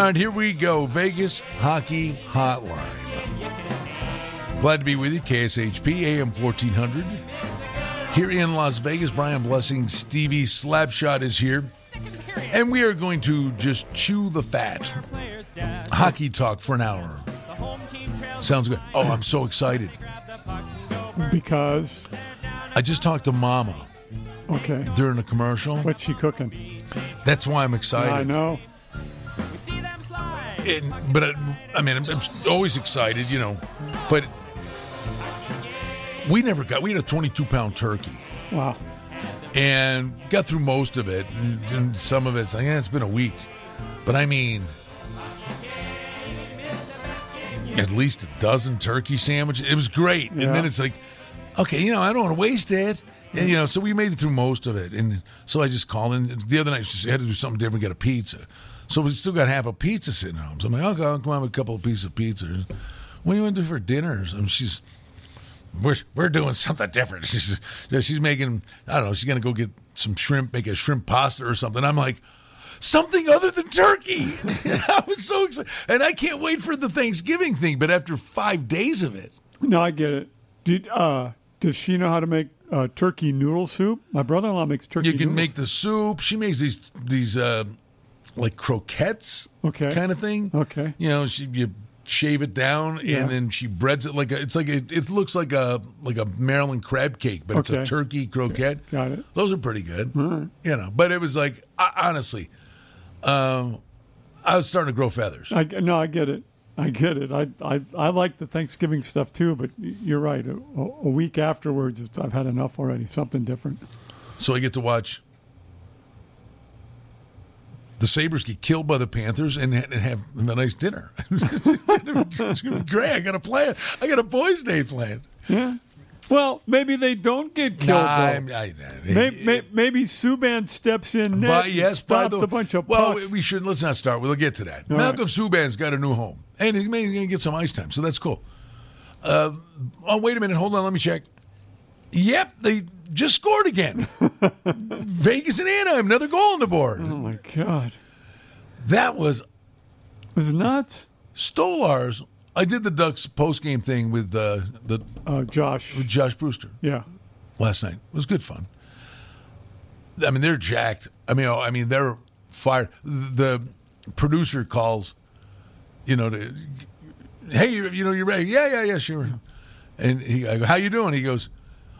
All right, here we go. Vegas Hockey Hotline. Glad to be with you. KSHP AM 1400. Here in Las Vegas, Brian Blessing, Stevie Slapshot is here. And we are going to just chew the fat. Hockey talk for an hour. Sounds good. Oh, I'm so excited. Because I just talked to Mama okay, during a commercial. what's she cooking? That's why I'm excited. I know. And, but I, I mean, I'm, I'm always excited, you know. But we never got. We had a 22 pound turkey, Wow. and got through most of it. And, and some of it's like, yeah, it's been a week. But I mean, at least a dozen turkey sandwiches. It was great. And then it's like, okay, you know, I don't want to waste it. And you know, so we made it through most of it. And so I just called in. The other night, she had to do something different, get a pizza. So we still got half a pizza sitting home. So I'm like, okay, I'll come on with a couple of pieces of pizza. What do you want to do for dinner? And she's, we're, we're doing something different. She's, she's making, I don't know, she's going to go get some shrimp, make a shrimp pasta or something. I'm like, something other than turkey. I was so excited. And I can't wait for the Thanksgiving thing. But after five days of it, No, I get it. Did uh, does she know how to make uh, turkey noodle soup? My brother-in-law makes turkey. you can noodles. make the soup. She makes these, these, uh, like croquettes Okay. kind of thing. Okay. You know, she, you shave it down Yeah. and then she breads it like a, it's like a, it looks like a, like a Maryland crab cake, but it's a turkey croquette. Got it. Those are pretty good. You know, but it was like, I, honestly, um, I was starting to grow feathers. I no, I get it. I get it. I I, I like the Thanksgiving stuff too, but you're right. A, a week afterwards, it's, I've had enough already. Something different. So I get to watch the Sabres get killed by the Panthers and, and have a nice dinner. it's gonna be great. I got a plan. I got a boys' day plan. Yeah. Well, maybe they don't get killed. Nah. I'm- I- I- Maybe, may, maybe Subban steps in net, But yes, by stops the a bunch of well, pucks. we should let's not start. We'll get to that. All Malcolm Subban's got a new home, and he's going to get some ice time, so that's cool. Uh, oh, wait a minute, hold on, let me check. Yep, they just scored again. Vegas and Anaheim, another goal on the board. oh my god, That was it was nuts. Stolarz. I did the Ducks post game thing with uh, the Uh, Josh, with Josh Brewster yeah, last night. It was good fun. I mean, they're jacked. I mean, I mean, they're fired. The producer calls, you know, to, hey, you, you know, you're ready? Yeah, yeah, yeah, sure. And he, I go, how you doing? He goes,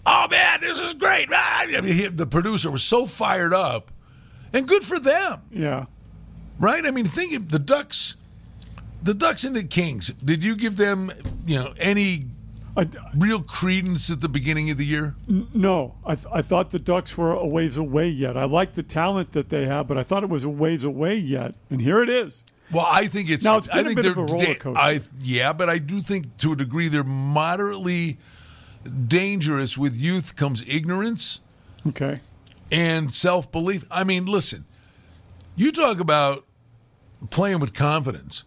oh man, this is great. I mean, he, the producer was so fired up, and good for them, yeah. right? I mean, think of the Ducks, the Ducks and the Kings. Did you give them, you know, any I, real credence at the beginning of the year? no, I, th- I thought the Ducks were a ways away yet. I like the talent that they have, but I thought it was a ways away yet, and here it is. Well, I think it's. Now, it's been I a think bit they're of a roller coaster. I yeah, but I do think to a degree they're moderately dangerous. With youth comes ignorance Okay, and self belief. I mean, listen, you talk about playing with confidence.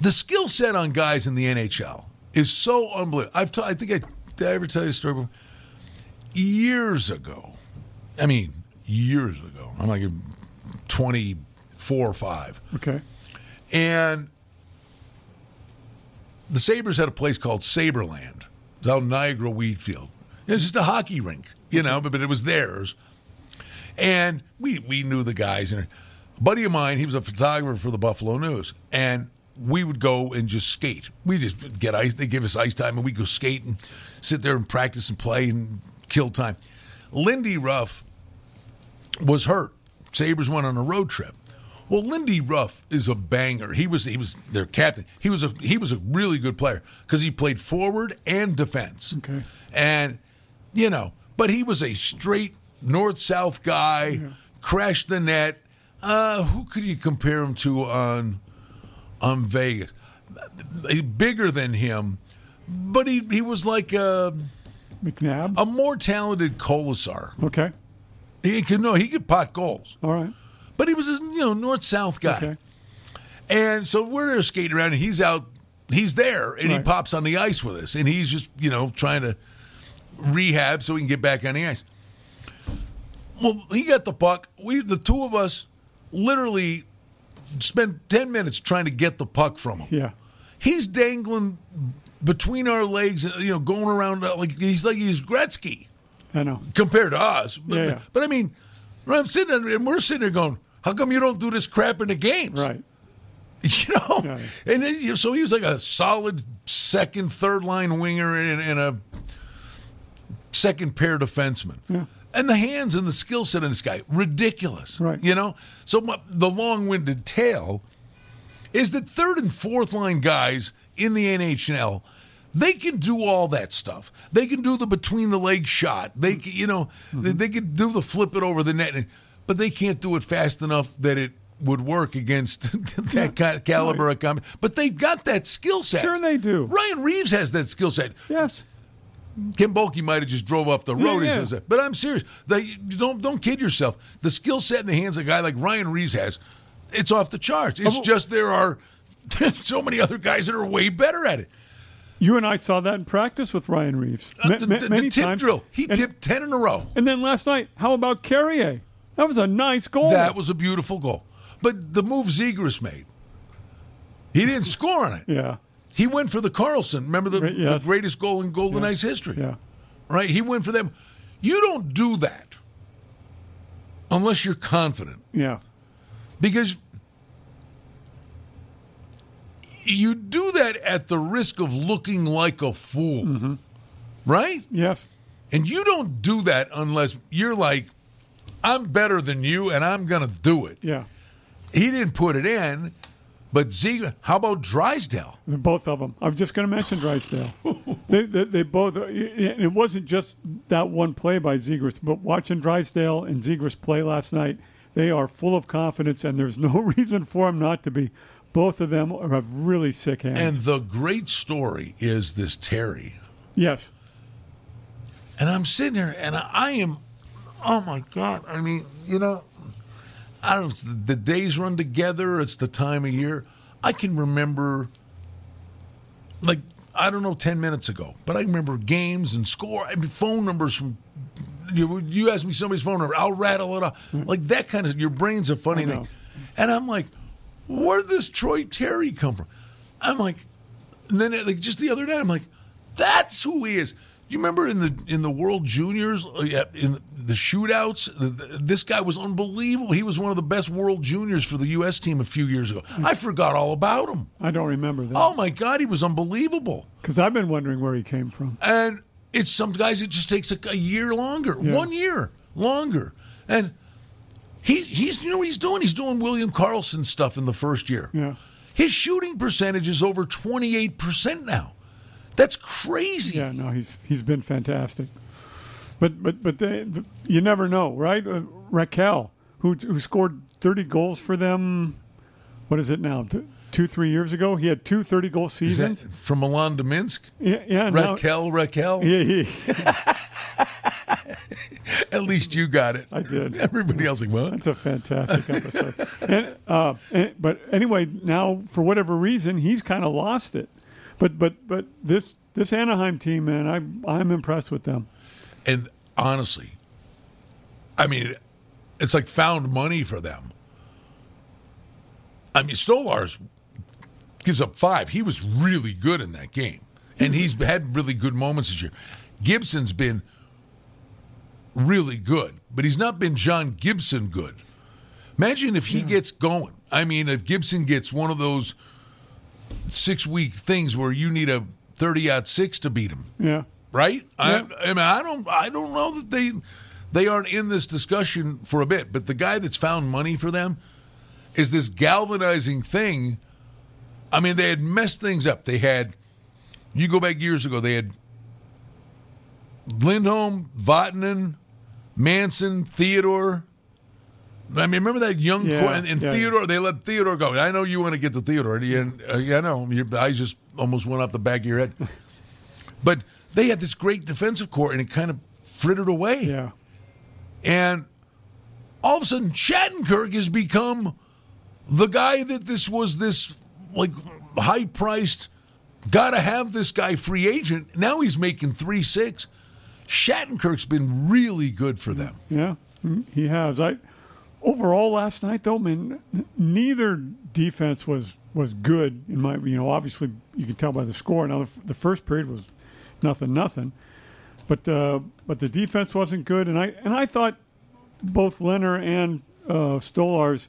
The skill set on guys in the NHL is so unbelievable. I've t- I think I did I ever tell you a story before? Years ago, I mean years ago. I'm like twenty four or five. okay, And the Sabres had a place called Saberland. In Niagara Wheatfield. It was just a hockey rink, you know, but, but it was theirs. And we we knew the guys. And a buddy of mine, he was a photographer for the Buffalo News. And we would go and just skate. We just get ice. They give us ice time, and we go skate and sit there and practice and play and kill time. Lindy Ruff was hurt. Sabres went on a road trip. Well, Lindy Ruff is a banger. He was he was their captain. He was a he was a really good player because he played forward and defense. Okay. And you know, but he was a straight north south guy. Crashed the net. Uh, who could you compare him to on on Vegas? uh, bigger than him, but he he was like a, McNabb. a more talented Kolesar. okay. He could no, he could pot goals, All right. But he was a you know north south guy. Okay. And so we're there skating around, and he's out, he's there, and he pops on the ice with us, and he's just you know trying to rehab so he can get back on the ice. Well, he got the puck. We, the two of us, literally spent ten minutes trying to get the puck from him. Yeah. He's dangling between our legs, you know, going around uh, like he's like he's Gretzky I know. compared to us. But, Yeah, yeah. but I mean, I'm sitting there and we're sitting there going, "How come you don't do this crap in the games?" Right. You know, Yeah. and then, you know, so he was like a solid second, third line winger and, and a second pair defenseman. Yeah. And the hands and the skill set in this guy, ridiculous. Right. You know, so my, the long-winded tale is that third and fourth line guys in the NHL, they can do all that stuff. They can do the between the legs shot. They can, you know, they, mm-hmm. they can do the flip it over the net, but they can't do it fast enough that it would work against that kind of caliber of combat. But they've got that skill set. Sure they do. Ryan Reaves has that skill set. Yes. Ken Boehlke might have just drove off the road. Yeah, he yeah. But I'm serious. They, don't don't kid yourself. The skill set in the hands of a guy like Ryan Reaves has, it's off the charts. It's Oh. just there are so many other guys that are way better at it. You and I saw that in practice with Ryan Reaves. Uh, Ma- the, ma- the- the tip times. drill. He and, tipped ten in a row. And then last night, how about Carrier? That was a nice goal. That was a beautiful goal. But the move Zegras made, he didn't score on it. yeah. He went for the Karlsson. Remember the, yes. the greatest goal in Golden Knights history. Yeah. Right? He went for them. You don't do that unless you're confident. Yeah. because you do that at the risk of looking like a fool, Mm-hmm. right? Yes. And you don't do that unless you're like, I'm better than you and I'm going to do it. Yeah. He didn't put it in, but Zegras, how about Drysdale? Both of them. I was just going to mention Drysdale. they, they, they both. Uh, it wasn't just that one play by Zegras, but watching Drysdale and Zegras play last night, they are full of confidence, and there's no reason for them not to be. Both of them have really sick hands. And the great story is this Terry. yes. And I'm sitting there and I am, oh my God. I mean, you know, I don't the days run together. It's the time of year. I can remember, like, I don't know, 10 minutes ago, but I remember games and score, I mean, phone numbers from, you, you ask me somebody's phone number, I'll rattle it off. Mm-hmm. Like that kind of, your brain's a funny thing. And I'm like, where did this Troy Terry come from? I'm like, and then like just the other day, I'm like, that's who he is. You remember in the in the World Juniors, uh, in the, shootouts, this guy was unbelievable. He was one of the best World Juniors for the U.S. team a few years ago. I forgot all about him. I don't remember that. Oh my God, he was unbelievable. Because I've been wondering where he came from. And it's some guys it just takes a, a year longer, Yeah. one year longer, and he he's you know what he's doing? He's doing William Karlsson stuff in the first year. Yeah. His shooting percentage is over twenty eight percent now. That's crazy. Yeah, no, he's he's been fantastic. But but but they, you never know, right? Uh, Rakell, who who scored 30 goals for them, what is it now? Two three years ago, he had two 30 goal seasons. from Milan to Minsk? yeah, yeah. now- Rakell, Rakell. Yeah, he, At least you got it. I did. Everybody else like, what? That's a fantastic episode. and, uh, and but anyway, now for whatever reason, he's kind of lost it. But but but this this Anaheim team, man, I'm I'm impressed with them. And honestly, I mean, it's like found money for them. I mean, Stolarz gives up five. He was really good in that game, and he's had really good moments this year. Gibson's been really good, but he's not been John Gibson good. Imagine if he gets going. I mean, if Gibson gets one of those six week things where you need a thirty out six to beat them. Yeah. right? Yeah. I, I mean, I don't, I don't know that they, they aren't in this discussion for a bit. But the guy that's found money for them is this galvanizing thing. I mean, they had messed things up. They had, you go back years ago, they had Lindholm, Vatanen, Manson, Theodore, I mean, remember that young Yeah, and, and yeah. Theodore? They let Theodore go. I know you want to get to Theodore, and uh, yeah, I know your eyes just almost went off the back of your head. but they had this great defensive core, and it kind of frittered away. Yeah. And all of a sudden, Shattenkirk has become the guy that this was this like high priced, gotta have this guy free agent. Now he's making three six. Shattenkirk's been really good for them. Yeah, mm, he has. I overall last night though, man, neither defense was was good in my. You know, obviously you can tell by the score. Now the, the first period was nothing, nothing, but uh, but the defense wasn't good, and I and I thought both Leonard and uh, Stolarz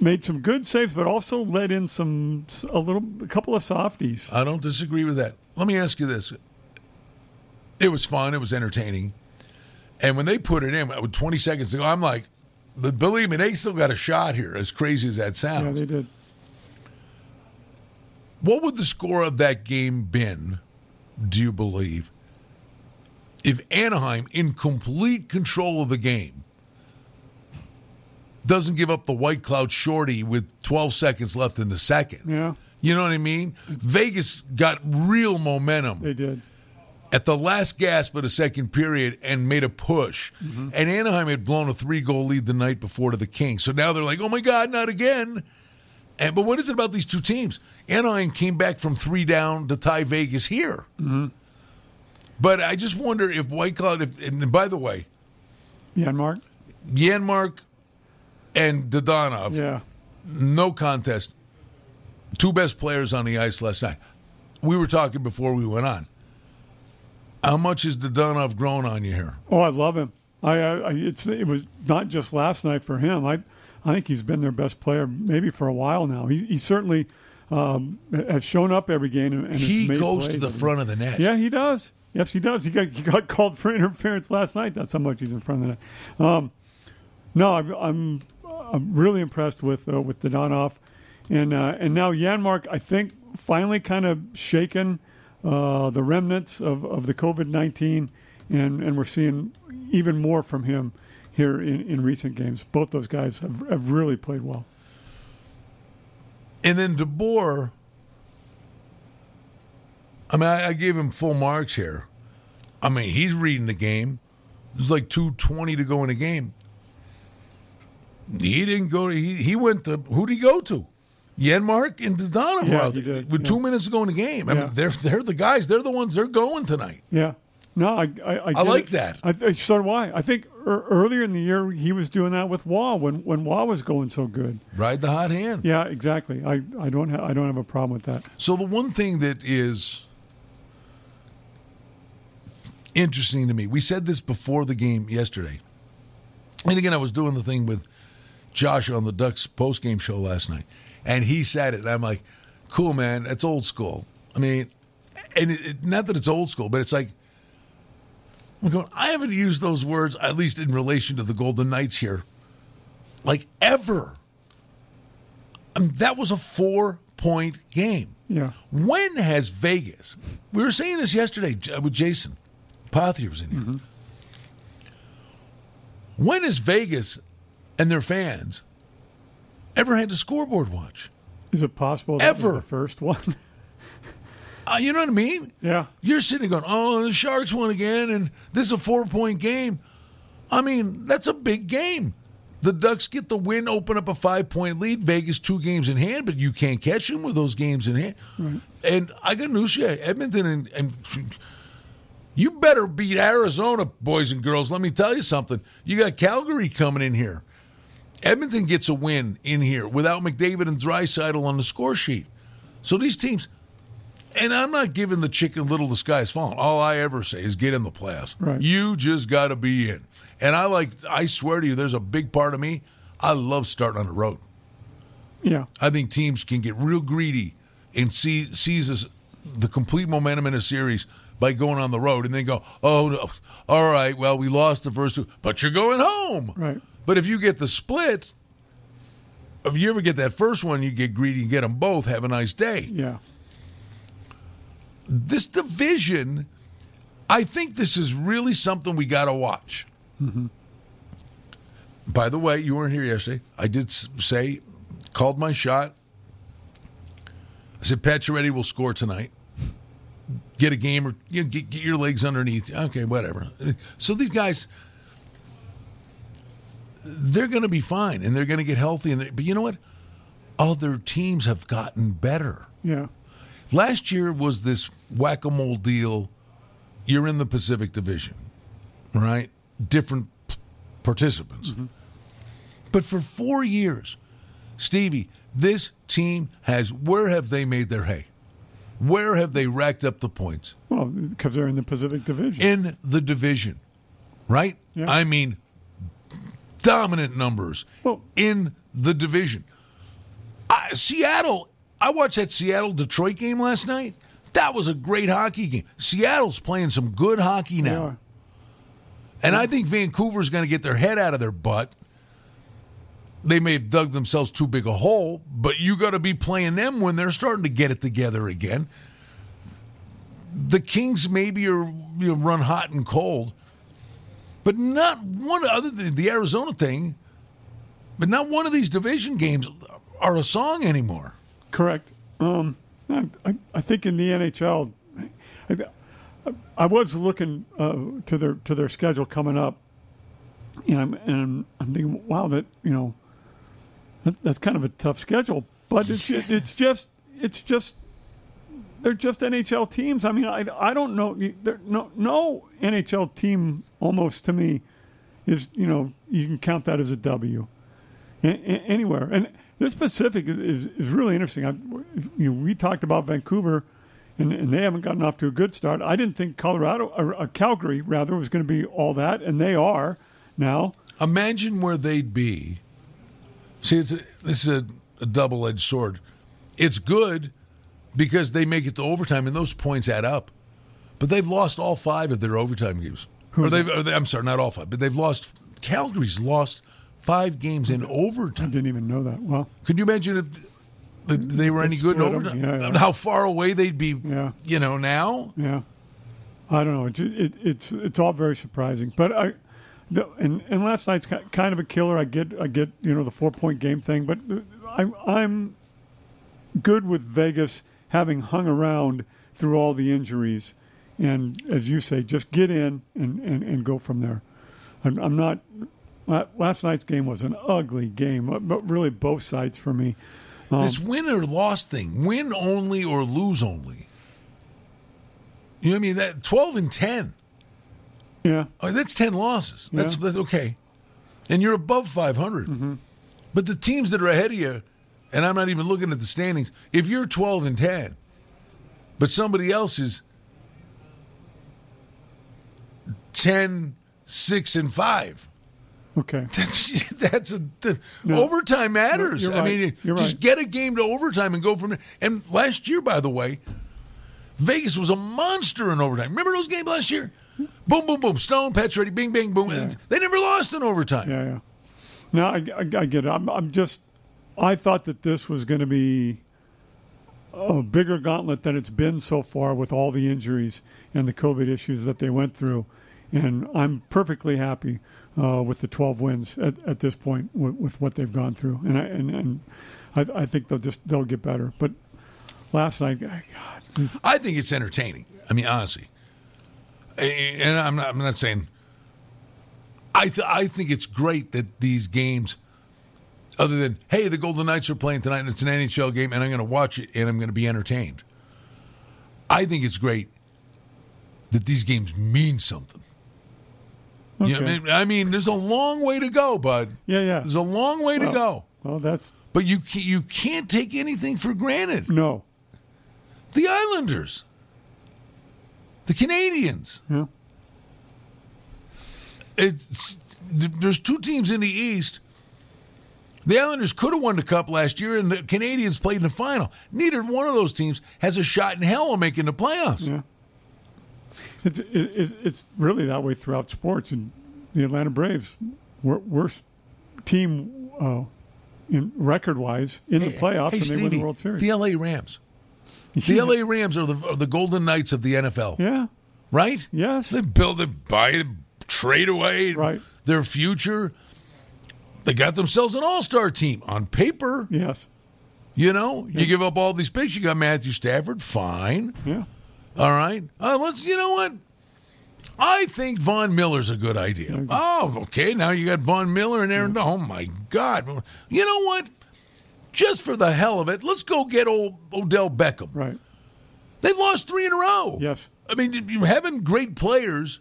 made some good saves, but also let in some a little a couple of softies. I don't disagree with that. Let me ask you this. It was fun, it was entertaining. And when they put it in with 20 seconds to go, I'm like, but believe me, they still got a shot here, as crazy as that sounds. Yeah, they did. What would the score of that game been, do you believe, if Anaheim, in complete control of the game, doesn't give up the Whitecloud shorty with 12 seconds left in the second? Yeah, You know what I mean? Vegas got real momentum they did. At the last gasp of the second period and made a push. Mm-hmm. And Anaheim had blown a three goal lead the night before to the Kings. So now they're like, oh my God, not again. And But what is it about these two teams? Anaheim came back from three down to tie Vegas here. Mm-hmm. But I just wonder if Whitecloud, if, and by the way, Yeah, and Mark. Janmark and Dadonov, Yeah, no contest. Two best players on the ice last night. We were talking before we went on. How much has Dadonov grown on you here? Oh, I love him. I, I it was not just last night for him. I I think he's been their best player maybe for a while now. He, he certainly um, has shown up every game and, and He goes to the front of the net. Yeah, he does. Yes, he does. He got he got called for interference last night. That's how much he's in front of the net. Um, no, I'm, I'm I'm really impressed with uh, with Donov, and uh, and now Janmark. I think finally kind of shaken uh, the remnants of, of the COVID nineteen, and and we're seeing even more from him here in, in recent games. Both those guys have, have really played well. And then DeBoer, I mean, I, I gave him full marks here. I mean, he's reading the game. There's like 220 to go in the game. He didn't go to, he, he went to, who did he go to? Janmark and Dadonov Yeah, were out there with yeah. two minutes to go in the game. I mean, they're, they're the guys. They're the ones, they're going tonight. Yeah. No, I I, I, get like it. that. I, I so do I. I think er, earlier in the year he was doing that with Wah when when Wah was going so good. Ride the hot hand. Yeah, exactly. I, I don't ha- I don't have a problem with that. So the one thing that is interesting to me, we said this before the game yesterday. And again, I was doing the thing with Josh on the Ducks post game show last night, and he said it. And I'm like, cool, man. That's old school. I mean, and it, it, not that it's old school, but it's like, I'm going, I haven't used those words, at least in relation to the Golden Knights here, like ever. I mean, that was a four point game. Yeah. When has Vegas? We were saying this yesterday with Jason. Pothier was in here. Mm-hmm. When has Vegas and their fans ever had a scoreboard watch? Is it possible that Ever. the first one? Uh, you know what I mean? yeah. You're sitting going, oh, the Sharks won again, and this is a four point game. I mean, that's a big game. The Ducks get the win, open up a five point lead. Vegas two games in hand, but you can't catch them with those games in hand. And I got news for Edmonton, and, and you better beat Arizona, boys and girls. Let me tell you something. You got Calgary coming in here. Edmonton gets a win in here without McDavid and Draisaitl on the score sheet. So these teams, and I'm not giving the chicken little the sky's falling. All I ever say is get in the playoffs. Right. You just got to be in. And I like, I swear to you, there's a big part of me. I love starting on the road. Yeah. I think teams can get real greedy and see seize the complete momentum in a series by going on the road, and then go, oh no, all right, well we lost the first two, but you're going home. Right. But if you get the split, if you ever get that first one, you get greedy and get them both. Have a nice day Yeah. this division, I think this is really something we got to watch. Mm-hmm. by the way, you weren't here yesterday. I did say, called my shot. I said, Pacioretty will score tonight. Get a game or you know, get, get your legs underneath. Okay, whatever. So these guys, they're going to be fine and they're going to get healthy. And but you know what? Other teams have gotten better. Yeah. Last year was this whack a mole deal. You're in the Pacific Division, right? Different p- participants. Mm-hmm. But for four years, Stevie, this team has, where have they made their hay? Where have they racked up the points? Well, because they're in the Pacific Division. In the division, right? Yeah. I mean, dominant numbers Well- in the division. I, Seattle, I watched that Seattle Detroit game last night. That was a great hockey game. Seattle's playing some good hockey now. And I think Vancouver's going to get their head out of their butt. They may have dug themselves too big a hole, but you got to be playing them when they're starting to get it together again. The Kings maybe are you know, run hot and cold, but not one other than the Arizona thing. But not one of these division games are a song anymore. Correct. Um, I, I- think in the NHL, I, I was looking uh, to their to their schedule coming up, and I'm and I'm thinking, wow, that you know, that, that's kind of a tough schedule. But it's it's just it's just they're just NHL teams. I mean, I, I don't know. There, no no NHL team almost to me is you know you can count that as a W a- a- anywhere. And this Pacific is, is, really interesting. I, you know, we talked about Vancouver, and, and they haven't gotten off to a good start. I didn't think Colorado, or uh, Calgary rather, was going to be all that, and they are now. Imagine where they'd be. See, it's a, this is a, a double edged sword. It's good because they make it to overtime and those points add up. But they've lost all five of their overtime games. Or they've, or they, I'm sorry, not all five, but they've lost. Calgary's lost five games in overtime. I didn't even know that. Well, Could you imagine if th- mm-hmm. they were any good in overtime? yeah, yeah. How far away they'd be, Yeah. you know, now? yeah, I don't know. It's it, it's it's all very surprising. But I, the, and and last night's kind of a killer. I get I get you know the four point game thing, but I'm I'm good with Vegas having hung around through all the injuries, and as you say, just get in and, and, and go from there. I'm, I'm not. Last night's game was an ugly game, but- really both sides for me. Um, this win or loss thing, win only or lose only. You know what I mean? That 12 and 10. Yeah, Oh, that's 10 losses. That's, Yeah. that's okay. And you're above 500. Mm-hmm. But the teams that are ahead of you, and I'm not even looking at the standings, if you're 12 and 10, but somebody else is 10, 6 and 5. okay. That's that's a the, No. overtime matters. You're I right. mean, You're just right. get a game to overtime and go from there. And last year, by the way, Vegas was a monster in overtime. Remember those games last year? Boom, boom, boom. Stone, Pacioretty, bing, bing, boom. They never lost in overtime. Yeah, yeah. No, I, I, I get it. I'm, I'm just, I thought that this was going to be a bigger gauntlet than it's been so far with all the injuries and the COVID issues that they went through. And I'm perfectly happy uh, with the 12 wins at, at this point with, with what they've gone through. And I, and, and I, I think they'll just, they'll get better. But last night, God, I think it's entertaining. I mean, honestly, and I'm not. I'm not saying. I th- I think it's great that these games, other than hey, the Golden Knights are playing tonight, and it's an NHL game, and I'm going to watch it, and I'm going to be entertained. I think it's great that these games mean something. You know I Okay. mean? I mean, there's a long way to go, bud. yeah, yeah. There's a long way to go, Well, that's, but you you can't take anything for granted. no. The Islanders, the Canadiens. Yeah. It's there's two teams in the East. The Islanders could have won the cup last year, and the Canadiens played in the final. Neither one of those teams has a shot in hell of making the playoffs. Yeah. It's, it, it's, it's really that way throughout sports. And the Atlanta Braves, wor- worst team uh, in record wise in the playoffs, Hey, and they win Stevie, the World Series. the LA Rams. The LA Rams are the, are the Golden Knights of the NFL, yeah. right? Yes. They build, they buy, trade away Right. their future. They got themselves an all star team on paper. Yes. You know, you give up all these picks. You got Matthew Stafford, fine. Yeah. All right. Uh, let's. You know what? I think Von Miller's a good idea. Oh, okay. Now you got Von Miller and Aaron. Oh my God. You know what? Just for the hell of it, let's go get old Odell Beckham. Right. They've lost three in a row. Yes. I mean, you having great players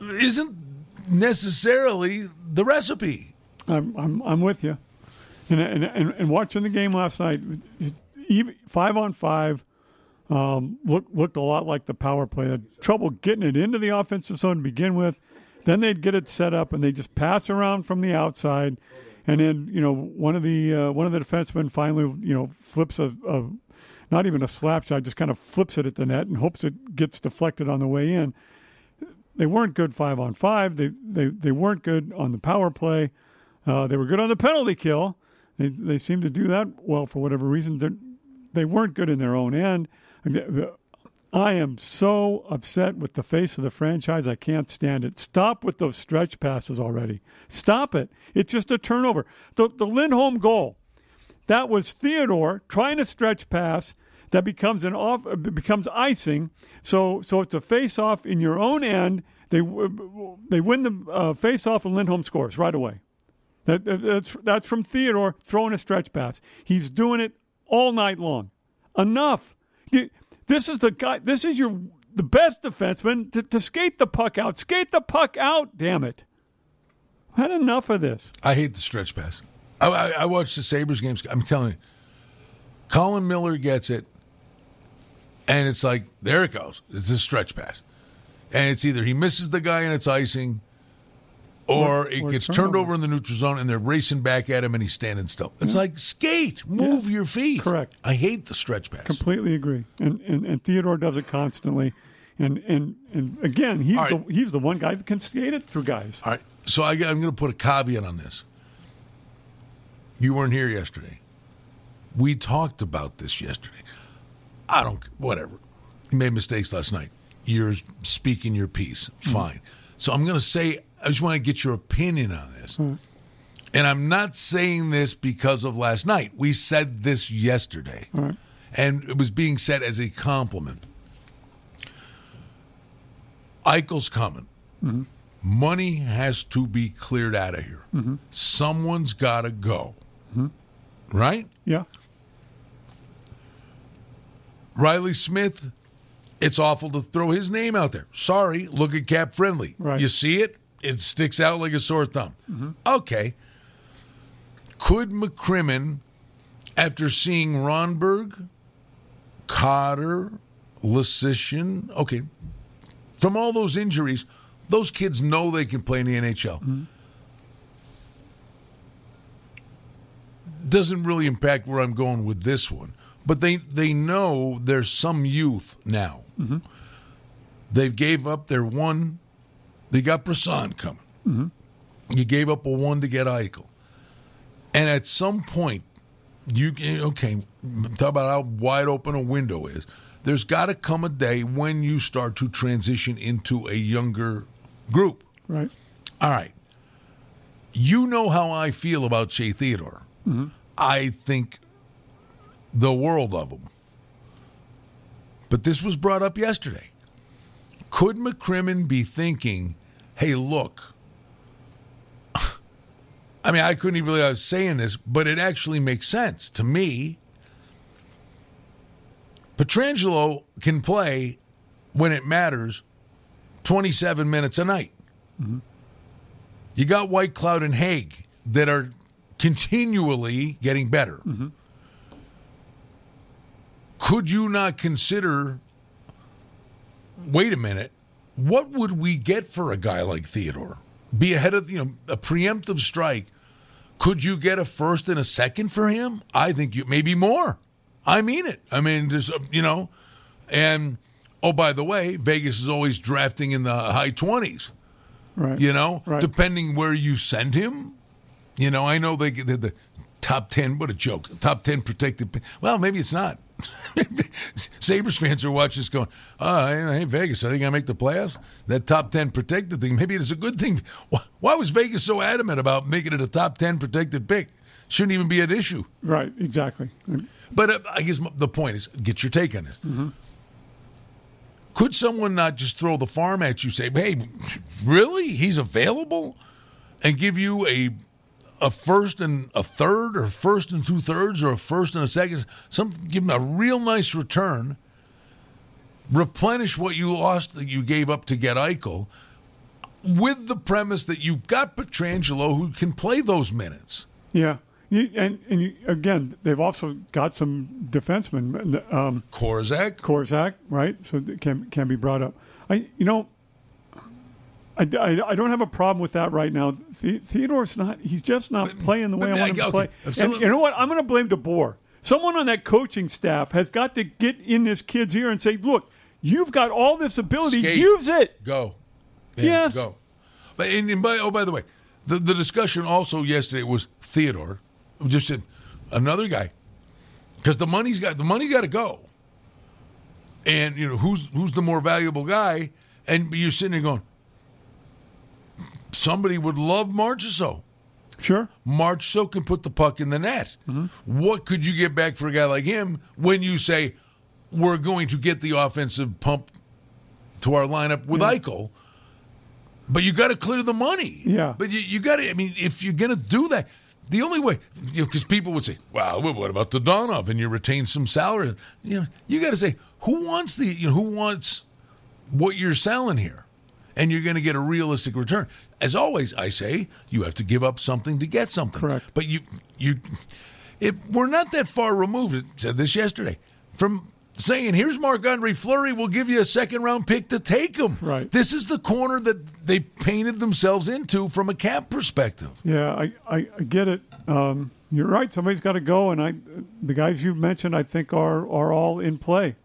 isn't necessarily the recipe. I'm I'm, I'm with you. And, and and and watching the game last night, even five on five, um, looked looked a lot like the power play. Had trouble getting it into the offensive zone to begin with. Then they'd get it set up and they just pass around from the outside, and then you know one of the uh, one of the defensemen finally you know flips a, a not even a slap shot, just kind of flips it at the net and hopes it gets deflected on the way in. They weren't good five on five. They they they weren't good on the power play. Uh, they were good on the penalty kill. They they seemed to do that well for whatever reason. They're, they weren't good in their own end. I am so upset with the face of the franchise. I can't stand it. Stop with those stretch passes already. Stop it. It's just a turnover. The the Lindholm goal. That was Theodore trying to stretch pass that becomes an off becomes icing. So so it's a face off in your own end. They they win the uh, face off and Lindholm scores right away. That, that's that's from Theodore throwing a stretch pass. He's doing it all night long. Enough. This is the guy. This is your the best defenseman to, to skate the puck out. Skate the puck out. Damn it. I had enough of this. I hate the stretch pass. I, I, I watched the Sabres games. I'm telling you, Colin Miller gets it, and it's like, there it goes. It's a stretch pass. And it's either he misses the guy and it's icing, or, or it or gets turned over in the neutral zone and they're racing back at him and he's standing still. It's yeah. like, skate, move yeah. your feet. Correct. I hate the stretch pass. Completely agree. And, and, and Theodore does it constantly. And, and, and again, he's, right. the, he's the one guy that can skate it through guys. All right. So I, I'm going to put a caveat on this. You weren't here yesterday. We talked about this yesterday. I don't, whatever. You made mistakes last night. You're speaking your piece. Mm-hmm. Fine. Mm-hmm. So I'm going to say, I just want to get your opinion on this. Mm-hmm. And I'm not saying this because of last night. We said this yesterday. Mm-hmm. And it was being said as a compliment. Eichel's coming. Mm-hmm. Money has to be cleared out of here. Mm-hmm. Someone's got to go. Mm-hmm. Right? Yeah. Reilly Smith, it's awful to throw his name out there. Sorry, look at Cap Friendly. Right. You see it? It sticks out like a sore thumb. Mm-hmm. Okay. Could McCrimmon, after seeing Rondbjerg, Cotter, Leschyshyn, okay, from all those injuries, those kids know they can play in the NHL. Mm-hmm. Doesn't really impact where I'm going with this one but they they know there's some youth now. Mm-hmm. They gave up their one. They got Brisson coming. Mm-hmm. You gave up a one to get Eichel, and at some point, you okay. Talk about how wide open a window is. There's got to come a day when you start to transition into a younger group. Right. All right. You know how I feel about Shea Theodore. Mm-hmm. I think the world of them. But this was brought up yesterday. Could McCrimmon be thinking, hey, look, I mean, I couldn't even believe I was saying this, but it actually makes sense to me. Pietrangelo can play when it matters 27 minutes a night. Mm-hmm. You got Whitecloud and Hague that are continually getting better. Mm-hmm could you not consider wait a minute what would we get for a guy like theodore? Be ahead of you know a preemptive strike. Could you get a first and a second for him? I think you maybe more. I mean it. I mean there's you know and oh by the way vegas is always drafting in the high 20s right. You know right. depending where you send him. You know i know they the, the top ten. What a joke! Top ten protected. Well, maybe it's not. Sabres fans are watching this going, oh, hey, Vegas, I think I make the playoffs. That top 10 protected thing, maybe it's a good thing. Why, why was Vegas so adamant about making it a top 10 protected pick? Shouldn't even be an issue. Right, exactly. But uh, I guess the point is get your take on this. Could someone not just throw the farm at you, say, hey, really? He's available? And give you a a first and a third, or first and two thirds, or a first and a second, some give them a real nice return. Replenish what you lost that you gave up to get Eichel, with the premise that you've got Pietrangelo who can play those minutes. Yeah. You, and and you, again, they've also got some defensemen, um, Korczak, Korczak, right? So that can can be brought up. I, you know, I, I, I don't have a problem with that right now. The, Theodore's not. He's just not playing the way but- I want him to play. And you know what? I'm going to blame DeBoer. Someone on that coaching staff has got to get in this kid's ear and say, "Look, you've got all this ability. Skate. Use it." Go. Yeah, Yes. Go. But and, and by, oh, by the way, the, the discussion also yesterday was Theodore, just a, another guy, because the money's got the money got to go. And you know who's who's the more valuable guy, and you're sitting there going, somebody would love Marchessault. Sure. Marchessault can put the puck in the net. Mm-hmm. What could you get back for a guy like him when you say we're going to get the offensive pump to our lineup with Eichel? But you got to clear the money. Yeah. But you, you got to. I mean, if you're going to do that, the only way, you know, because people would say, "Well, what about the Donov?" And you retain some salary. You know, you got to say, who wants the? You know, who wants what you're selling here? And you're going to get a realistic return. As always, I say you have to give up something to get something. Correct. But you, you, if we're not that far removed. I said this yesterday from saying, "Here's Marc-Andre Fleury. We'll give you a second round pick to take him." Right. This is the corner that they painted themselves into from a cap perspective. Yeah, I, I, I get it. Um, you're right. Somebody's got to go, and I, the guys you've mentioned, I think are are all in play,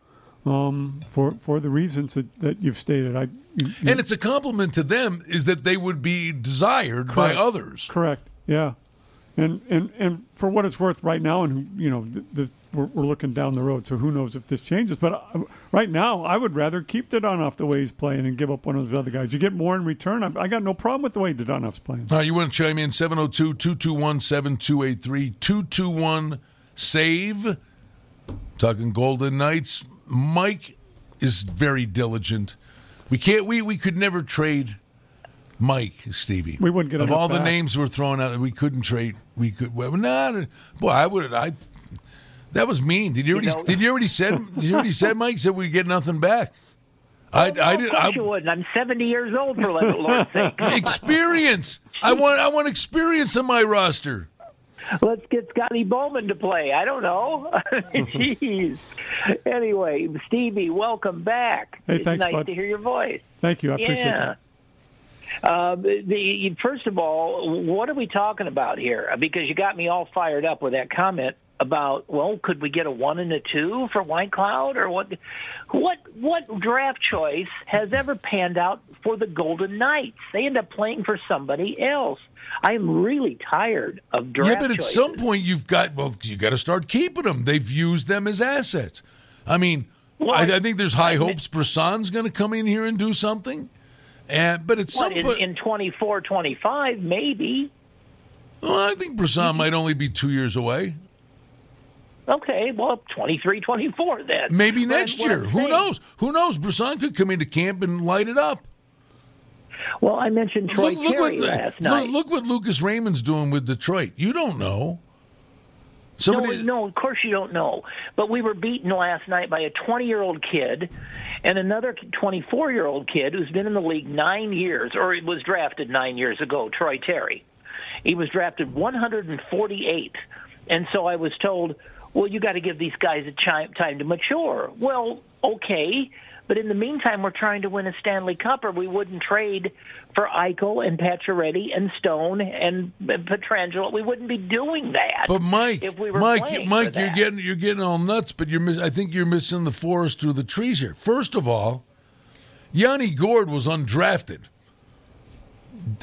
um, for for the reasons that, that you've stated. I, you- And it's a compliment to them is that they would be desired by others. correct. Yeah, and and and for what it's worth, right now, and you know, the, the, we're, we're looking down the road, so who knows if this changes. But uh, right now, I would rather keep Donoff the way he's playing and give up one of those other guys. You get more in return. I, I got no problem with the way Donoff's playing. Right, you want to chime in 702 221 7283 221 SAVE. Talking Golden Knights. Mike is very diligent. We can't, we, we could never trade Mike, Stevie. We wouldn't get Of enough all the names we're throwing out, that we couldn't trade. We could, well, not, boy, I would, I, that was mean. Did you already, know- did you already said, did you already said, Mike, said we get nothing back? I, Oh, I of did, course I, you wouldn't. I'm 70 years old, for the Lord's sake. experience. I want, I want experience on my roster. Let's get Scotty Bowman to play. I don't know. Jeez. Anyway, Stevie, welcome back. Hey, it's thanks, nice bud. to hear your voice. Thank you. I appreciate yeah. that. Uh, the first of all, what are we talking about here? Because you got me all fired up with that comment about, well, could we get a one and a two for Whitecloud, or what? What what draft choice has ever panned out for the Golden Knights? They end up playing for somebody else. I'm really tired of draft. Yeah, but at choices. some point you've got well, you got to start keeping them. They've used them as assets. I mean, Well, I, I think there's high hopes Brisson's going to come in here and do something. And but at some in, in 24, 25, maybe. well, I think Brisson mm-hmm. might only be two years away. Okay, well, 23, 24 then. Maybe next year. Who saying- knows? Who knows? Brisson could come into camp and light it up. Well, I mentioned Troy Look, look Terry what last look, night. look what Lucas Raymond's doing with Detroit. You don't know. Somebody, No, no, of course you don't know. But we were beaten last night by a 20 year old kid and another 24 year old kid who's been in the league nine years, or he was drafted nine years ago, Troy Terry. He was drafted 148. And so I was told, well, you got to give these guys a chi- time to mature. Well, okay. But in the meantime, we're trying to win a Stanley Cup, or we wouldn't trade for Eichel and Pacioretty and Stone and Pietrangelo. We wouldn't be doing that. But Mike, if we were Mike, Mike, you're getting you're getting all nuts, but you're miss, I think you're missing the forest through the trees here. First of all, Yanni Gourde was undrafted.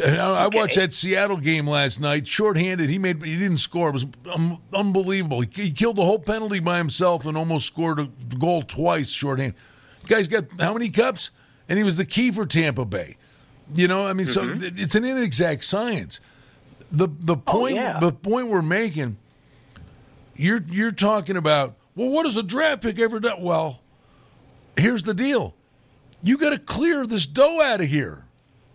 I watched that Seattle game last night. Shorthanded, he made he didn't score. It was um, unbelievable. He, he killed the whole penalty by himself and almost scored a goal twice. Shorthanded. The guy's got how many cups? And he was the key for Tampa Bay. You know, I mean, so Mm-hmm. th- it's an inexact science. The the point Oh, yeah. the point we're making. You're you're talking about well, what has a draft pick ever done? Well, here's the deal. You got to clear this dough out of here.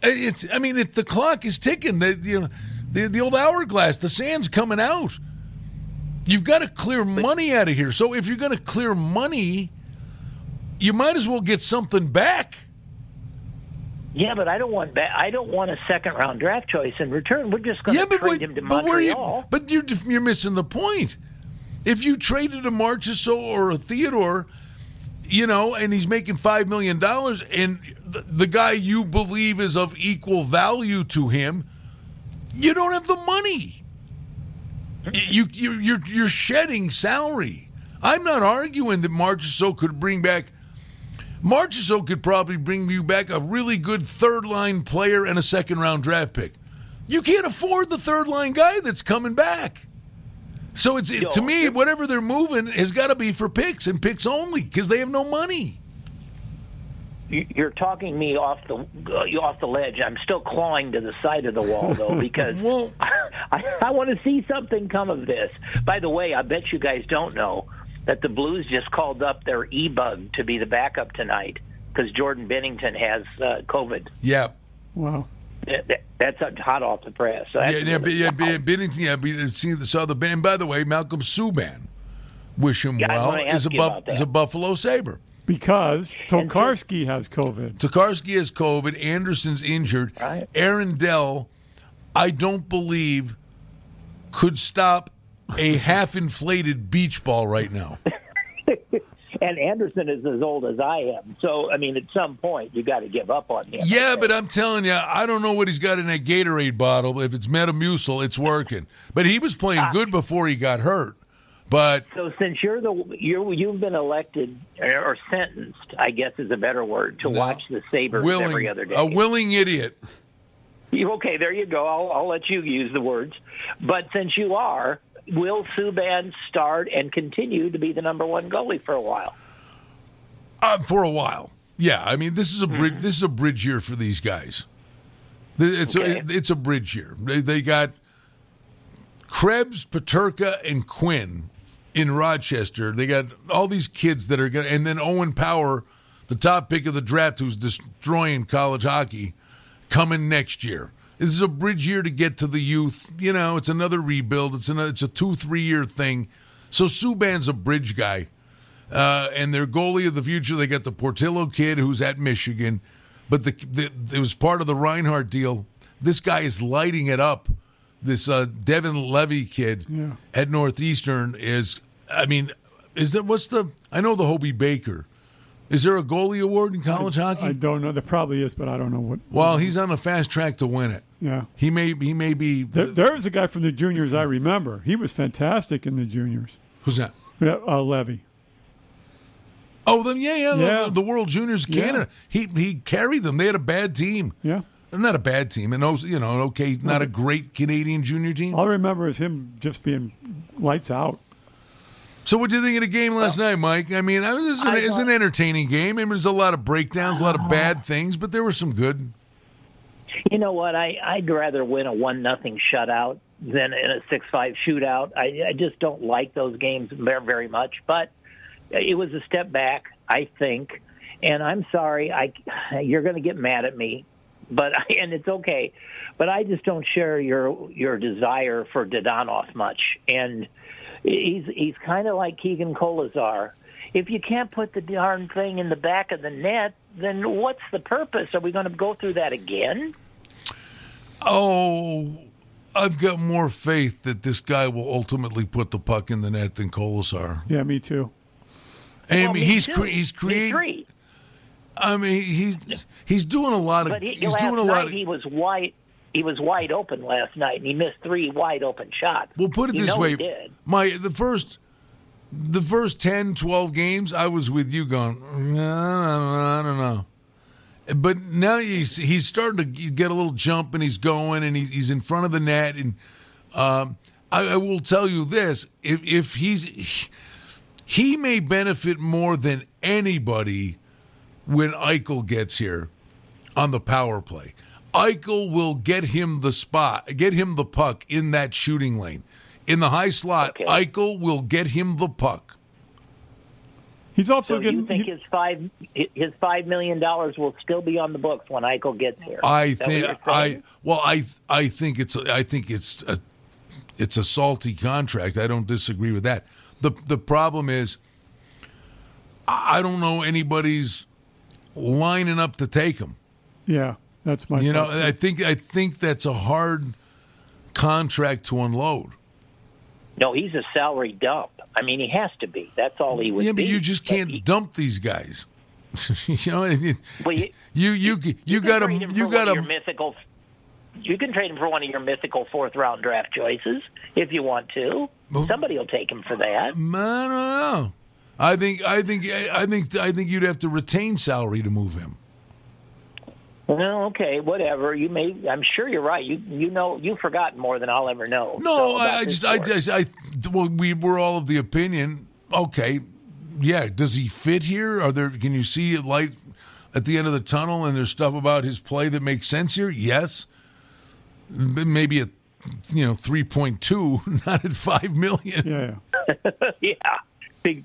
It's I mean, it, the clock is ticking. The, you know, the the old hourglass, the sand's coming out. You've got to clear money out of here. So if you're going to clear money, you might as well get something back. Yeah, but I don't want ba- I don't want a second round draft choice in return. We're just going Yeah, to but, trade him to but where you? Montreal. But you're you're missing the point. If you traded a Marchessault or a Theodore, you know, and he's making five million dollars, and the, the guy you believe is of equal value to him, you don't have the money. You you you're you're shedding salary. I'm not arguing that Marchessault could bring back. Marchessault could probably bring you back a really good third line player and a second round draft pick. You can't afford the third line guy that's coming back. So it's it, to me, whatever they're moving has got to be for picks and picks only because they have no money. You- You're talking me off the uh, off the ledge. I'm still clawing to the side of the wall though because Well- I, I want to see something come of this. By the way, I bet you guys don't know that the Blues just called up their e-bug to be the backup tonight because Jordan Binnington has uh, COVID. Yeah, Wow. That- that- That's hot off the press. So yeah, that's yeah, really- yeah, yeah, Binnington. Yeah, be- see the saw the band. By the way, Malcolm Subban, wish him Yeah, well. Is a ask you buff, about a Buffalo Saber. Because Tokarski has COVID. Tokarski has COVID. Anderson's injured. Right. Aaron Dell, I don't believe, could stop a half-inflated beach ball right now. and Anderson is as old as I am. So I mean, at some point, you got to give up on him. Yeah, but I'm telling you, I don't know what he's got in that Gatorade bottle. If it's Metamucil, it's working. But he was playing ah. good before he got hurt. But So since you're the you're you've been elected or sentenced, I guess is a better word, to watch the Sabres willing, every other day. a willing idiot. You- okay, there you go. I'll, I'll let you use the words. But since you are, will Subban start and continue to be the number one goalie for a while? Uh, for a while, yeah. I mean, this is a bridge. This is a bridge year for these guys. It's Okay. a, it's a bridge year. They, they got Krebs, Peterka, and Quinn in Rochester. They got all these kids that are going, and then Owen Power, the top pick of the draft, who's destroying college hockey, coming next year. This is a bridge year to get to the youth. You know, it's another rebuild. It's another, it's a two three year thing. So Subban's a bridge guy. Uh, and their goalie of the future, they got the Portillo kid who's at Michigan, but the, the it was part of the Reinhart deal. This guy is lighting it up. This uh, Devon Levi kid Yeah. at Northeastern is, I mean, is that what's the? I know the Hobey Baker. Is there a goalie award in college hockey? I don't know. There probably is, but I don't know what. well, he's on a fast track to win it. Yeah. He may he may be. There, there was a guy from the juniors I remember. He was fantastic in the juniors. who's that? Yeah, uh, Levi. Oh, then yeah, yeah, Yeah. The, the World Juniors Yeah. Canada. He he carried them. They had a bad team. Yeah. Not a bad team, and those, you know, okay, not a great Canadian junior team. All I remember is him just being lights out. So, what do you think of the game last night, Mike? I mean, it was an, I it's an entertaining game. I mean, there's a lot of breakdowns, a lot of bad things, but there were some good. You know what? I I'd rather win a one nothing shutout than in a six five shootout. I, I just don't like those games very very much. But it was a step back, I think. And I'm sorry, I you're going to get mad at me, but I, and it's okay. But I just don't share your your desire for Dadonov much. And he's he's kind of like Keegan Kolesar. If you can't put the darn thing in the back of the net, then what's the purpose? Are we going to go through that again? Oh, I've got more faith that this guy will ultimately put the puck in the net than Kolesar. Yeah, me too. And I Well, mean, me he's too. cre- he's creating. I mean, he's he's doing a lot of But he, he's last doing a night lot of. he was wide. He was wide open last night, and he missed three wide open shots. Well, put it You this way, my the first the first 10, 12 games, I was with you going, "Mm, I don't know, I don't know. But now he's he's starting to get a little jump and he's going and he's, he's in front of the net and um, I, I will tell you this: if if he's he may benefit more than anybody when Eichel gets here on the power play. Eichel will get him the spot, get him the puck in that shooting lane. In the high slot, Okay. Eichel will get him the puck. He's also So getting. you think he- his five his five million dollars will still be on the books when Eichel gets here? I Is that what think I well I I think it's I think it's a it's a salty contract. I don't disagree with that. the The problem is I I don't know anybody's lining up to take him. yeah, that's my. You know. I think I think that's a hard contract to unload. No, he's a salary dump. I mean, he has to be. That's all he would yeah, but be. you just can't he- dump these guys. you know, and you Well, you- you you, you, you got can to trade him you got one of your to mythical. You can trade him for one of your mythical fourth round draft choices if you want to. Well- Somebody will take him for that. I don't know. I think I think I think I think you'd have to retain salary to move him. Well, okay, whatever. You may. I'm sure you're right. You you know you've forgotten more than I'll ever know. No, So, I, I just, I just, I, well, we were all of the opinion. Okay, yeah, does he fit here? Are there? Can you see light at the end of the tunnel? And there's stuff about his play that makes sense here. Yes, maybe a you know three point two, not at five million. yeah, yeah.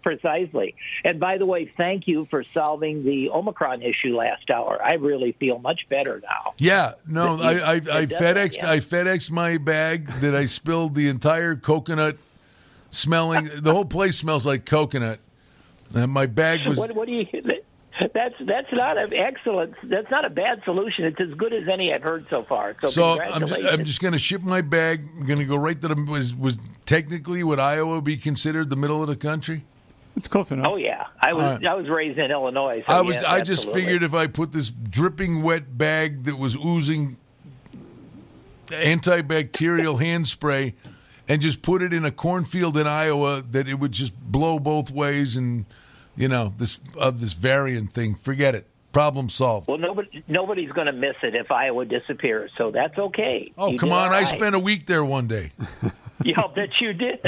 precisely. And by the way, thank you for solving the Omicron issue last hour. I really feel much better now. Yeah, no, I, I, I FedExed, yeah. I FedExed my bag that I spilled the entire coconut smelling. the whole place smells like coconut. And my bag was What, what do you? That's that's not an excellent. That's not a bad solution. It's as good as any I've heard so far. So, So I'm just. I'm just going to ship my bag. I'm going to go right to the was was technically would Iowa be considered the middle of the country? It's close enough. Oh yeah, I was All right. I was raised in Illinois. So I was yes, I just figured if I put this dripping wet bag that was oozing antibacterial hand spray and just put it in a cornfield in Iowa that it would just blow both ways and you know this of this variant thing. Forget it. Problem solved. Well, nobody nobody's going to miss it if Iowa disappears, so that's okay. Oh You come on! I right. spent a week there one day. Yeah, I'll bet you did.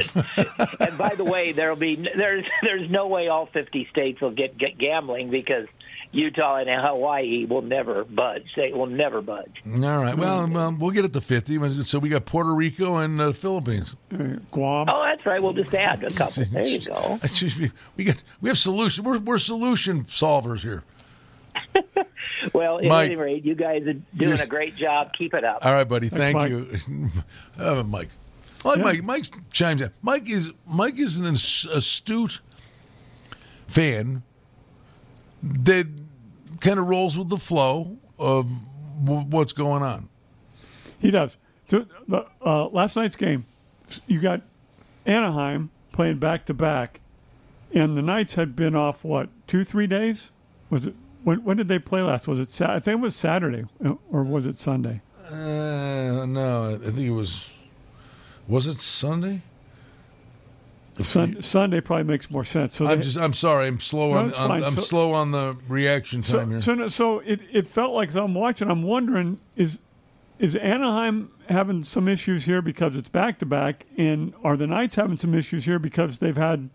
and by the way, there'll be there's there's no way all 50 states will get, get gambling because Utah and Hawaii will never budge. They will never budge. All right. Well, well, we'll get it to fifty. So we got Puerto Rico and uh, Philippines. Guam. Oh, that's right. We'll just add a couple. There you go. We got we have solution. We're we're solution solvers here. Well, at Mike. any rate, you guys are doing a great job. Keep it up. All right, buddy. Thank Mike. you, uh, Mike. I like Yeah. Mike. Mike chimes in. Mike is Mike is an astute fan that kind of rolls with the flow of w- what's going on. He does. The, uh, last night's game, you got Anaheim playing back to back, and the Knights had been off what two, three days? Was it when? When did they play last? Was it? Sa- I think it was Saturday, uh, or was it Sunday? Uh, no, I think it was. Was it Sunday? Sun, Sunday probably makes more sense. So I'm they- just. I'm sorry. I'm slow No, on. I'm So- slow on the reaction time So, here. so, no- so it, it felt like as I'm watching, I'm wondering is is Anaheim having some issues here because it's back to back, and are the Knights having some issues here because they've had,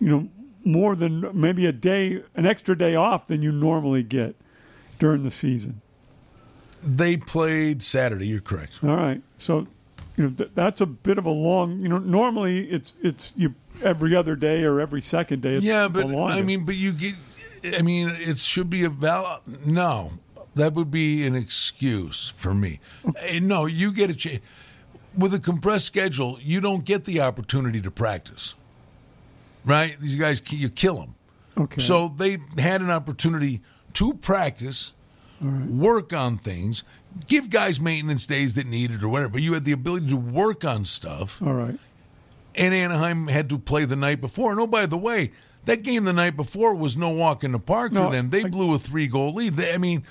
you know, more than maybe a day, an extra day off than you normally get during the season? they played Saturday. You're correct. All right, so you know th- that's a bit of a long. You know, normally it's it's you every other day or every second day. It's Yeah, but I mean, but you get. I mean, it should be a val. No, that would be an excuse for me. No, you get a chance with a compressed schedule. You don't get the opportunity to practice. Right? These guys, you kill them. okay. So they had an opportunity to practice, work on things, give guys maintenance days that needed or whatever. But you had the ability to work on stuff all right. and Anaheim had to play the night before. And oh, by the way, that game the night before was no walk in the park No, for them. They I- blew a three goal lead. They, I mean,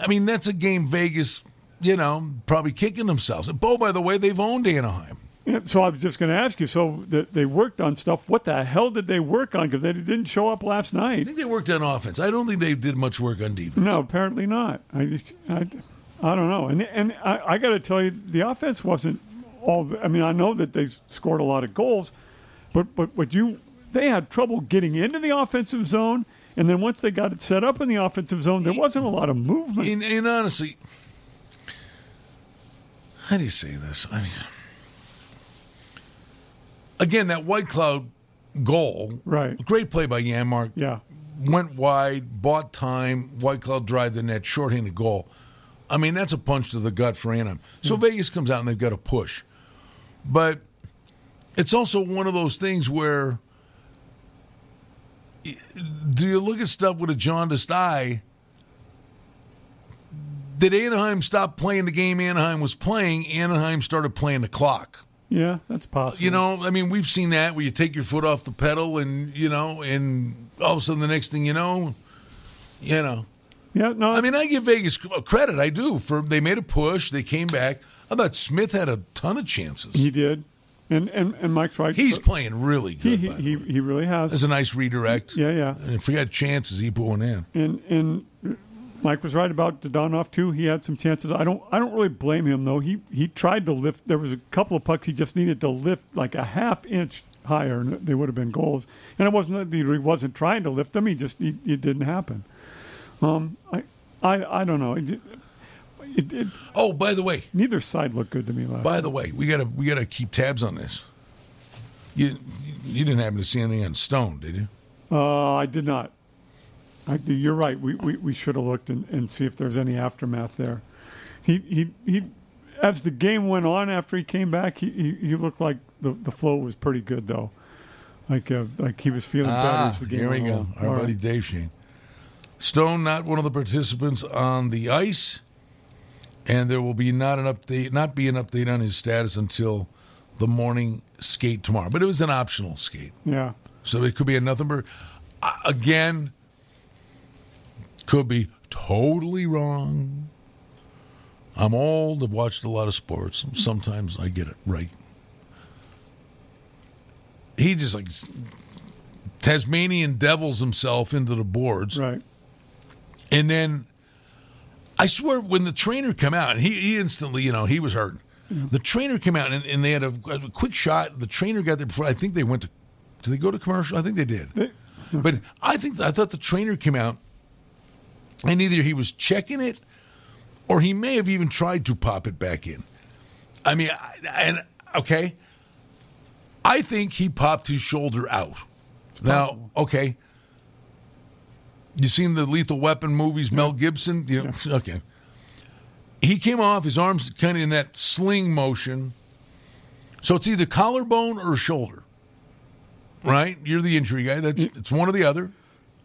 I mean that's a game Vegas, you know, probably kicking themselves. And oh, by the way, they've owned Anaheim. Yeah, so I was just going to ask you. So they worked on stuff. What the hell did they work on? Because they didn't show up last night. I think they worked on offense. I don't think they did much work on defense. No, apparently not. I just, I, I don't know. And and I, I got to tell you, the offense wasn't all. I mean, I know that they scored a lot of goals, but but but you they had trouble getting into the offensive zone. And then once they got it set up in the offensive zone, there wasn't a lot of movement. And, and honestly, how do you say this? I mean, again, that Whitecloud goal, Right. Great play by Janmark. Yeah. Went wide, bought time. Whitecloud drive the net, shorthanded goal. I mean, that's a punch to the gut for Anaheim. So Vegas comes out and they've got to push, but it's also one of those things where. Do you look at stuff with a jaundiced eye? Did Anaheim stop playing the game Anaheim was playing? Anaheim started playing the clock. Yeah, that's possible. You know, I mean, we've seen that where you take your foot off the pedal and, you know, and all of a sudden the next thing you know, you know. Yeah, no. I mean, I give Vegas uh, credit. I do. for They made a push. They came back. I thought Smith had a ton of chances. he did, and and and Mike's right. He's playing really good. he, the he, he really has. That's a nice redirect. Yeah, yeah. And got chances, he put one in. And and Mike was right about Donoff too. He had some chances. I don't I don't really blame him though. He he tried to lift. There was a couple of pucks he just needed to lift like a half inch higher, and they would have been goals. And it wasn't that he wasn't trying to lift them. He just he, it didn't happen. Um, I I I don't know. It, it, it, Oh, by the way, neither side looked good to me last. by the way, we gotta we gotta keep tabs on this. You you didn't happen to see anything on Stone, did you? Uh, I did not. I, you're right. We, we, we should have looked and, and see if there's any aftermath there. He he he. As the game went on after he came back, he he, he looked like the, the flow was pretty good though. Like uh, like he was feeling better as the game Ah, here we go. on. Our All buddy right. Dave Schoen. Stone not one of the participants on the ice, and there will be not an update, not be an update on his status until the morning skate tomorrow. But it was an optional skate, Yeah. so it could be a nothing but uh, again. Could be totally wrong. I'm old. I've watched a lot of sports. Sometimes I get it right. He just like Tasmanian devils himself into the boards. Right. And then I swear, when the trainer came out, and he, he instantly, you know, he was hurt. The trainer came out, and, and they had a, a quick shot. The trainer got there before. I think they went to. Did they go to commercial? I think they did. They- But I think I thought the trainer came out, and either he was checking it, or he may have even tried to pop it back in. I mean, I, and okay, I think he popped his shoulder out. Now, okay, you seen the Lethal Weapon movies? Mel Gibson, you know, okay. He came off his arms kind of in that sling motion, so it's either collarbone or shoulder. Right, you're the injury guy. That's it's one or the other.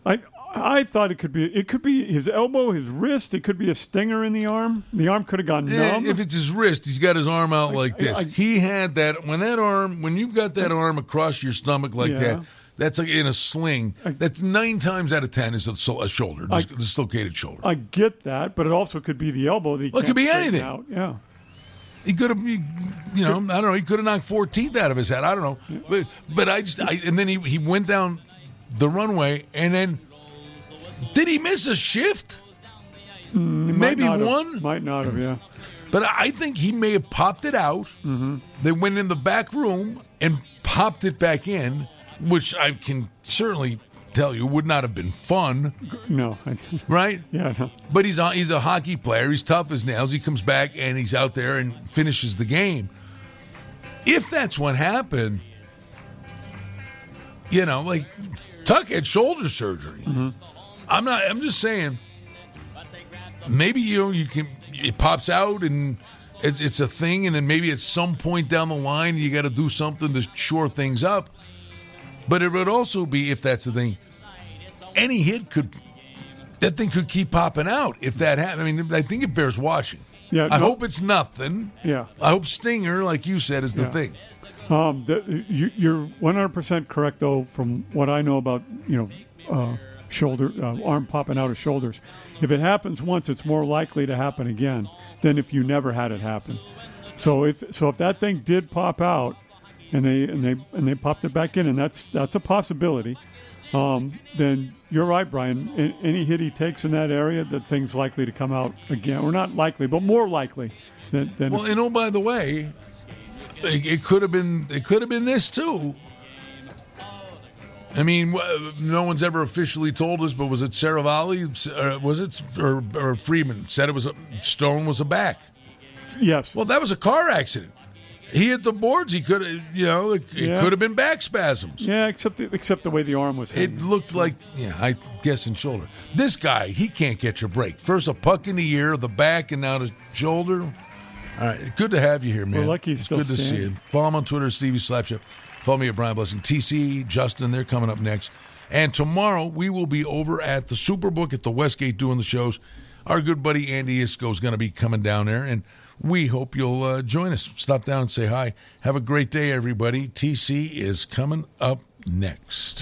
I I thought it could be it could be his elbow, his wrist. It could be a stinger in the arm. The arm could have gone Eh, numb. If it's his wrist, he's got his arm out like this. I- he had that when that arm when you've got that arm across your stomach like Yeah. that. That's like in a sling. That's nine times out of ten is a, a shoulder, I- dislocated shoulder. I get that, but it also could be the elbow. That he Well, it could be anything. Out. Yeah. he could have, you know, I don't know. He could have knocked four teeth out of his head. I don't know, but but I just, I, and then he he went down the runway, and then did he miss a shift? Maybe Might not have- one. might not have. Yeah. But I think he may have popped it out. Mm-hmm. They went in the back room and popped it back in, which I can certainly tell you would not have been fun, No. Right? yeah. No. But he's a, he's a hockey player. He's tough as nails. He comes back and he's out there and finishes the game. If that's what happened, you know, like Tuck had shoulder surgery. Mm-hmm. I'm not. I'm just saying. Maybe you know you can. It pops out and it's, it's a thing, and then maybe at some point down the line you got to do something to shore things up. But it would also be if that's the thing. Any hit could that thing could keep popping out if that happened. I mean, I think it bears watching. Yeah, I no- hope it's nothing. Yeah. I hope Stinger, like you said, is the Yeah. thing. Um, the, you, you're 100% correct, though, from what I know about, you know, uh, shoulder, uh, arm popping out of shoulders. If it happens once, it's more likely to happen again than if you never had it happen. So if so, if that thing did pop out, and they and they and they popped it back in, and that's that's a possibility. Um, then you're right, Brian. A- Any hit he takes in that area, the thing's likely to come out again. Or not likely, but more likely than. than Well, and oh, by the way, it, it could have been it could have been this too. I mean, no one's ever officially told us, but was it Seravalli? Was it or, or Freeman said it was a, Stone was a back? yes. Well, that was a car accident. He hit the boards. He could have, you know, it, it could have been back spasms. yeah, except the, except the way the arm was. Hit. It looked like, yeah, I guess in shoulder. This guy, he can't get your break. First a puck in the ear, the back, and now the shoulder. All right, good to have you here, man. We're lucky he's it's good to see you. standing. Follow him on Twitter, Stevie Slapshot. Follow me at Brian Blessing. TC, Justin, they're coming up next. And tomorrow we will be over at the Superbook at the Westgate doing the shows. Our good buddy Andy Iskoe is going to be coming down there, and we hope you'll uh, join us. Stop down and say hi. Have a great day, everybody. TC is coming up next.